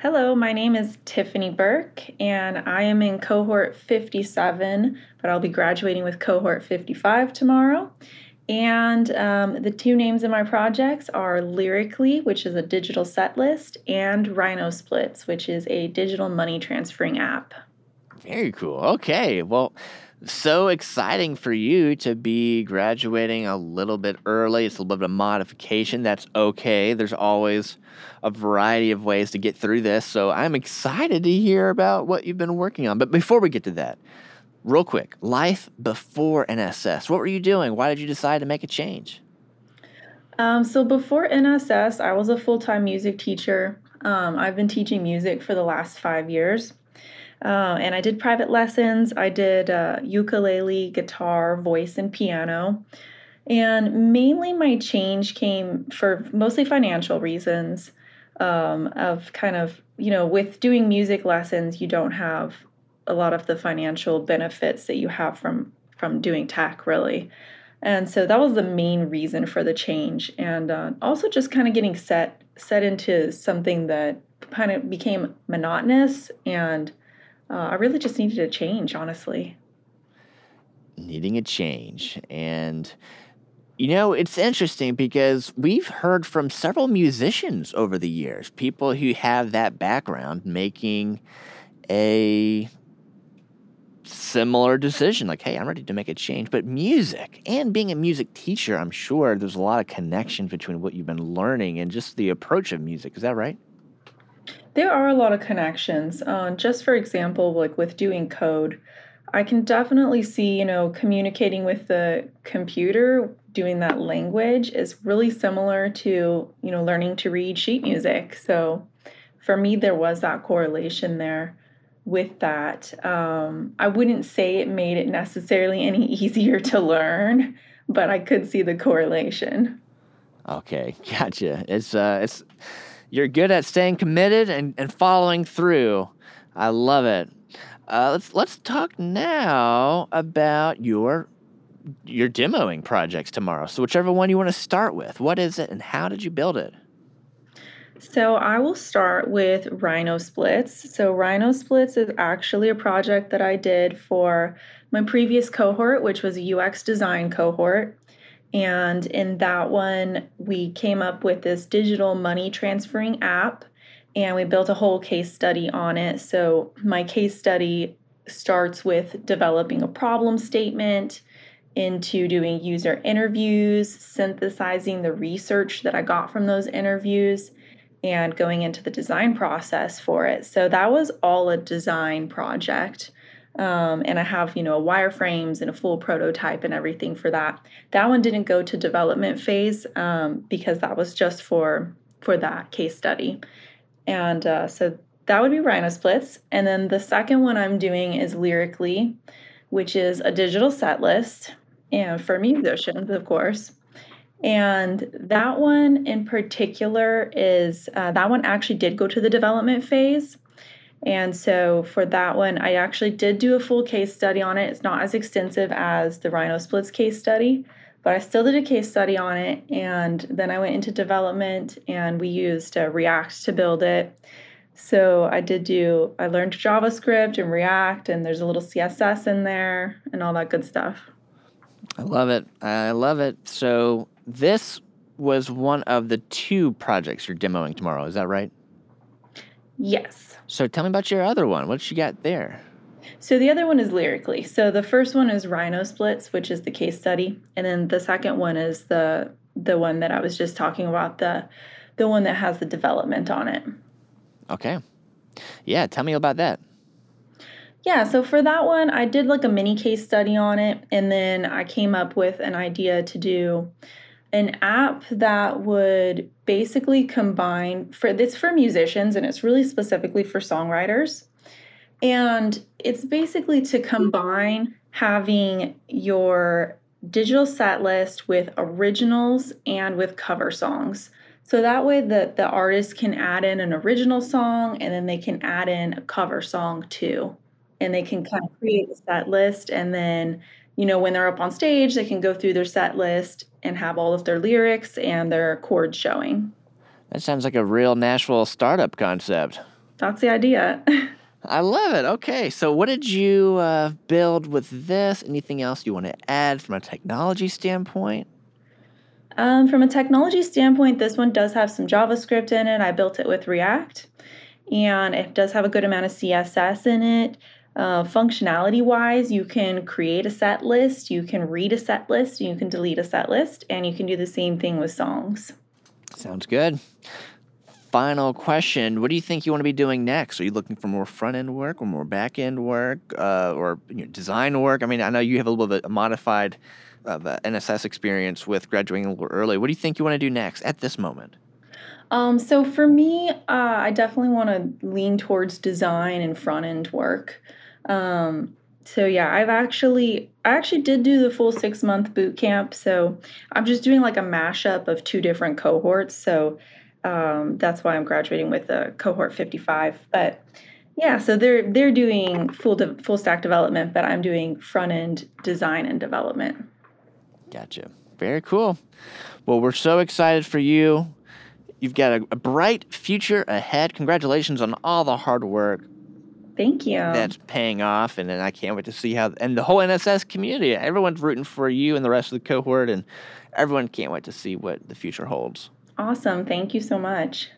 Hello, my name is Tiffani Burk, and I am in cohort 57, but I'll be graduating with cohort 55 tomorrow. And um, the two names of my projects are Lyrically, which is a digital set list, and Rhino Splits, which is a digital money transferring app. Very cool. Okay. Well, so exciting for you to be graduating a little bit early. It's a little bit of modification. That's okay. There's always a variety of ways to get through this. So I'm excited to hear about what you've been working on. But before we get to that, real quick life before NSS. What were you doing? Why did you decide to make a change? Um, so before NSS, I was a full time music teacher. Um, I've been teaching music for the last five years. Uh, and I did private lessons. I did uh, ukulele, guitar, voice, and piano. And mainly my change came for mostly financial reasons um, of kind of, you know, with doing music lessons, you don't have a lot of the financial benefits that you have from from doing tech really. And so that was the main reason for the change. And uh, also just kind of getting set set into something that kind of became monotonous and uh, I really just needed a change, honestly. Needing a change. And, you know, it's interesting because we've heard from several musicians over the years, people who have that background making a similar decision like hey i'm ready to make a change but music and being a music teacher i'm sure there's a lot of connection between what you've been learning and just the approach of music is that right there are a lot of connections. Uh, just for example, like with doing code, I can definitely see, you know, communicating with the computer, doing that language is really similar to, you know, learning to read sheet music. So for me, there was that correlation there with that. Um, I wouldn't say it made it necessarily any easier to learn, but I could see the correlation. Okay, gotcha. It's uh, it's you're good at staying committed and, and following through. I love it. Uh, let's let's talk now about your your demoing projects tomorrow. So whichever one you want to start with, what is it and how did you build it? So I will start with Rhino Splits. So Rhino Splits is actually a project that I did for my previous cohort, which was a UX design cohort. And in that one, we came up with this digital money transferring app and we built a whole case study on it. So, my case study starts with developing a problem statement, into doing user interviews, synthesizing the research that I got from those interviews, and going into the design process for it. So, that was all a design project. Um, and I have, you know, wireframes and a full prototype and everything for that. That one didn't go to development phase um, because that was just for for that case study. And uh, so that would be Rhino Splits. And then the second one I'm doing is Lyrically, which is a digital set list and for musicians, of course. And that one in particular is uh, that one actually did go to the development phase. And so for that one, I actually did do a full case study on it. It's not as extensive as the Rhino Splits case study, but I still did a case study on it. And then I went into development and we used uh, React to build it. So I did do, I learned JavaScript and React, and there's a little CSS in there and all that good stuff. I love it. I love it. So this was one of the two projects you're demoing tomorrow. Is that right? Yes. So tell me about your other one. What you got there? So the other one is lyrically. So the first one is Rhino Splits, which is the case study, and then the second one is the the one that I was just talking about the the one that has the development on it. Okay. Yeah, tell me about that. Yeah, so for that one, I did like a mini case study on it, and then I came up with an idea to do an app that would basically combine for this for musicians and it's really specifically for songwriters. And it's basically to combine having your digital set list with originals and with cover songs. So that way the the artist can add in an original song and then they can add in a cover song too. And they can kind of create a set list and then you know, when they're up on stage, they can go through their set list and have all of their lyrics and their chords showing. That sounds like a real Nashville startup concept. that's the idea. I love it. Okay, so what did you uh, build with this? Anything else you want to add from a technology standpoint? Um, from a technology standpoint, this one does have some JavaScript in it. I built it with React, and it does have a good amount of CSS in it. Uh, functionality wise, you can create a set list, you can read a set list, you can delete a set list, and you can do the same thing with songs. Sounds good. Final question: What do you think you want to be doing next? Are you looking for more front end work, or more back end work, uh, or you know, design work? I mean, I know you have a little bit of a modified of uh, NSS experience with graduating a little early. What do you think you want to do next at this moment? Um, so for me, uh, I definitely want to lean towards design and front end work. Um, so yeah, I've actually I actually did do the full six month boot camp. So I'm just doing like a mashup of two different cohorts. So um, that's why I'm graduating with a cohort 55. But yeah, so they're they're doing full de- full stack development, but I'm doing front end design and development. Gotcha. Very cool. Well, we're so excited for you. You've got a, a bright future ahead. Congratulations on all the hard work. Thank you. That's paying off, and then I can't wait to see how and the whole NSS community. Everyone's rooting for you and the rest of the cohort, and everyone can't wait to see what the future holds. Awesome. Thank you so much.